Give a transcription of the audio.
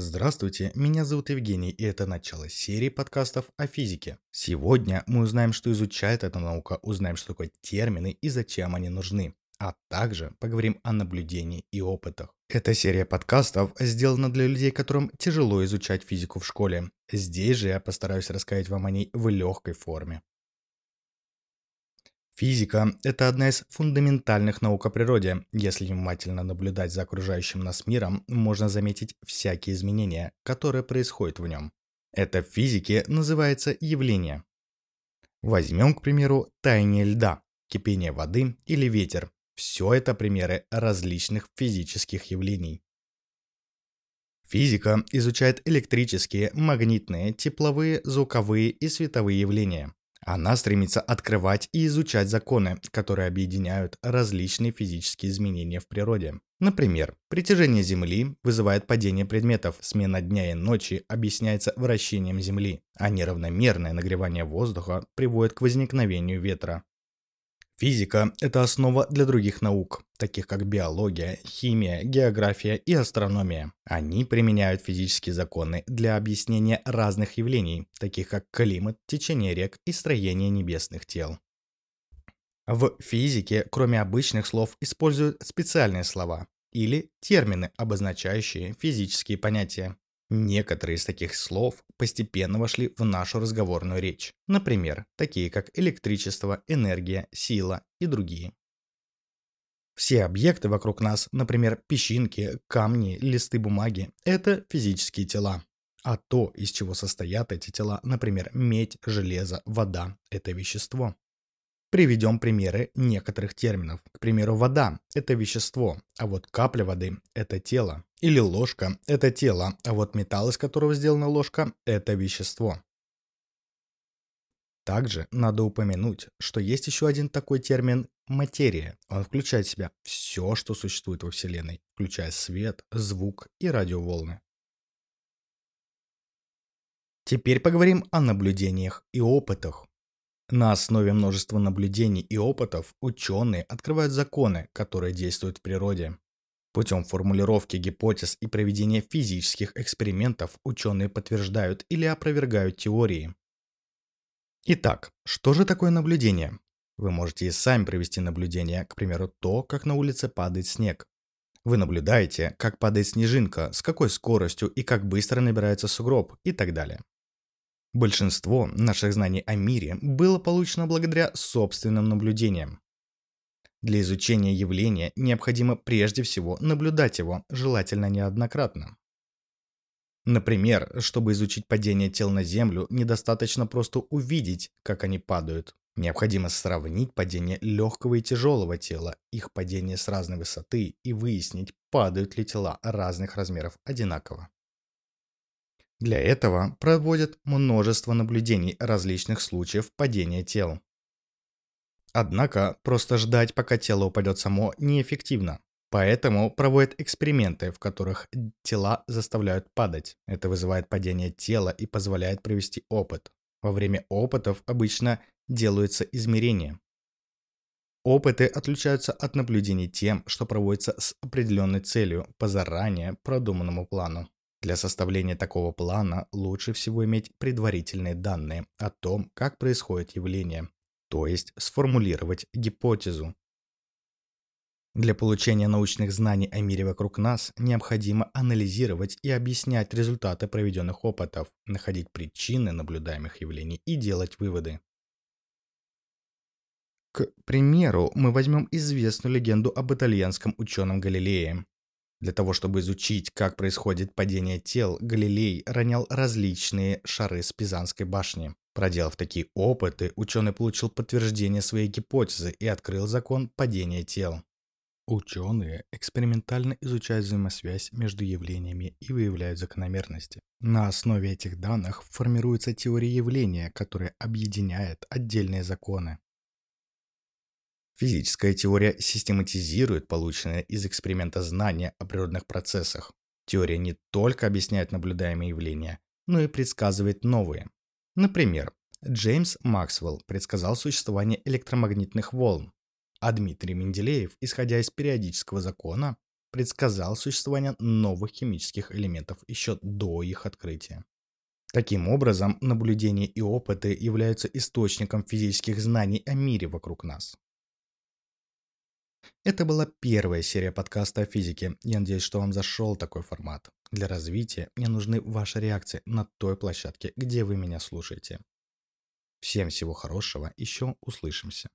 Здравствуйте, меня зовут Евгений, и это начало серии подкастов о физике. Сегодня мы узнаем, что изучает эта наука, узнаем, что такое термины и зачем они нужны, а также поговорим о наблюдении и опытах. Эта серия подкастов сделана для людей, которым тяжело изучать физику в школе. Здесь же я постараюсь рассказать вам о ней в легкой форме. Физика – это одна из фундаментальных наук о природе. Если внимательно наблюдать за окружающим нас миром, можно заметить всякие изменения, которые происходят в нем. Это в физике называется явление. Возьмем, к примеру, таяние льда, кипение воды или ветер. Все это примеры различных физических явлений. Физика изучает электрические, магнитные, тепловые, звуковые и световые явления. Она стремится открывать и изучать законы, которые объединяют различные физические изменения в природе. Например, притяжение Земли вызывает падение предметов, смена дня и ночи объясняется вращением Земли, а неравномерное нагревание воздуха приводит к возникновению ветра. Физика – это основа для других наук, таких как биология, химия, география и астрономия. Они применяют физические законы для объяснения разных явлений, таких как климат, течение рек и строение небесных тел. В физике, кроме обычных слов, используют специальные слова или термины, обозначающие физические понятия. Некоторые из таких слов постепенно вошли в нашу разговорную речь. Например, такие как электричество, энергия, сила и другие. Все объекты вокруг нас, например, песчинки, камни, листы бумаги – это физические тела. А то, из чего состоят эти тела, например, медь, железо, вода – это вещество. Приведем примеры некоторых терминов. К примеру, вода – это вещество, а вот капля воды – это тело. Или ложка – это тело, а вот металл, из которого сделана ложка – это вещество. Также надо упомянуть, что есть еще один такой термин – материя. Он включает в себя все, что существует во Вселенной, включая свет, звук и радиоволны. Теперь поговорим о наблюдениях и опытах. На основе множества наблюдений и опытов ученые открывают законы, которые действуют в природе. Путем формулировки гипотез и проведения физических экспериментов ученые подтверждают или опровергают теории. Итак, что же такое наблюдение? Вы можете и сами провести наблюдение, к примеру, то, как на улице падает снег. Вы наблюдаете, как падает снежинка, с какой скоростью и как быстро набирается сугроб и так далее. Большинство наших знаний о мире было получено благодаря собственным наблюдениям. Для изучения явления необходимо прежде всего наблюдать его, желательно неоднократно. Например, чтобы изучить падение тел на Землю, недостаточно просто увидеть, как они падают. Необходимо сравнить падение легкого и тяжелого тела, их падение с разной высоты и выяснить, падают ли тела разных размеров одинаково. Для этого проводят множество наблюдений различных случаев падения тел. Однако просто ждать, пока тело упадет само, неэффективно. Поэтому проводят эксперименты, в которых тела заставляют падать. Это вызывает падение тела и позволяет провести опыт. Во время опытов обычно делаются измерения. Опыты отличаются от наблюдений тем, что проводятся с определенной целью по заранее продуманному плану. Для составления такого плана лучше всего иметь предварительные данные о том, как происходит явление, то есть сформулировать гипотезу. Для получения научных знаний о мире вокруг нас необходимо анализировать и объяснять результаты проведенных опытов, находить причины наблюдаемых явлений и делать выводы. К примеру, мы возьмем известную легенду об итальянском ученом Галилее, для того, чтобы изучить, как происходит падение тел, Галилей ронял различные шары с Пизанской башни. Проделав такие опыты, ученый получил подтверждение своей гипотезы и открыл закон падения тел. Ученые экспериментально изучают взаимосвязь между явлениями и выявляют закономерности. На основе этих данных формируется теория явления, которая объединяет отдельные законы. Физическая теория систематизирует полученные из эксперимента знания о природных процессах. Теория не только объясняет наблюдаемые явления, но и предсказывает новые. Например, Джеймс Максвелл предсказал существование электромагнитных волн, а Дмитрий Менделеев, исходя из периодического закона, предсказал существование новых химических элементов еще до их открытия. Таким образом, наблюдения и опыты являются источником физических знаний о мире вокруг нас. Это была первая серия подкаста о физике. Я надеюсь, что вам зашел такой формат. Для развития мне нужны ваши реакции на той площадке, где вы меня слушаете. Всем всего хорошего, еще услышимся.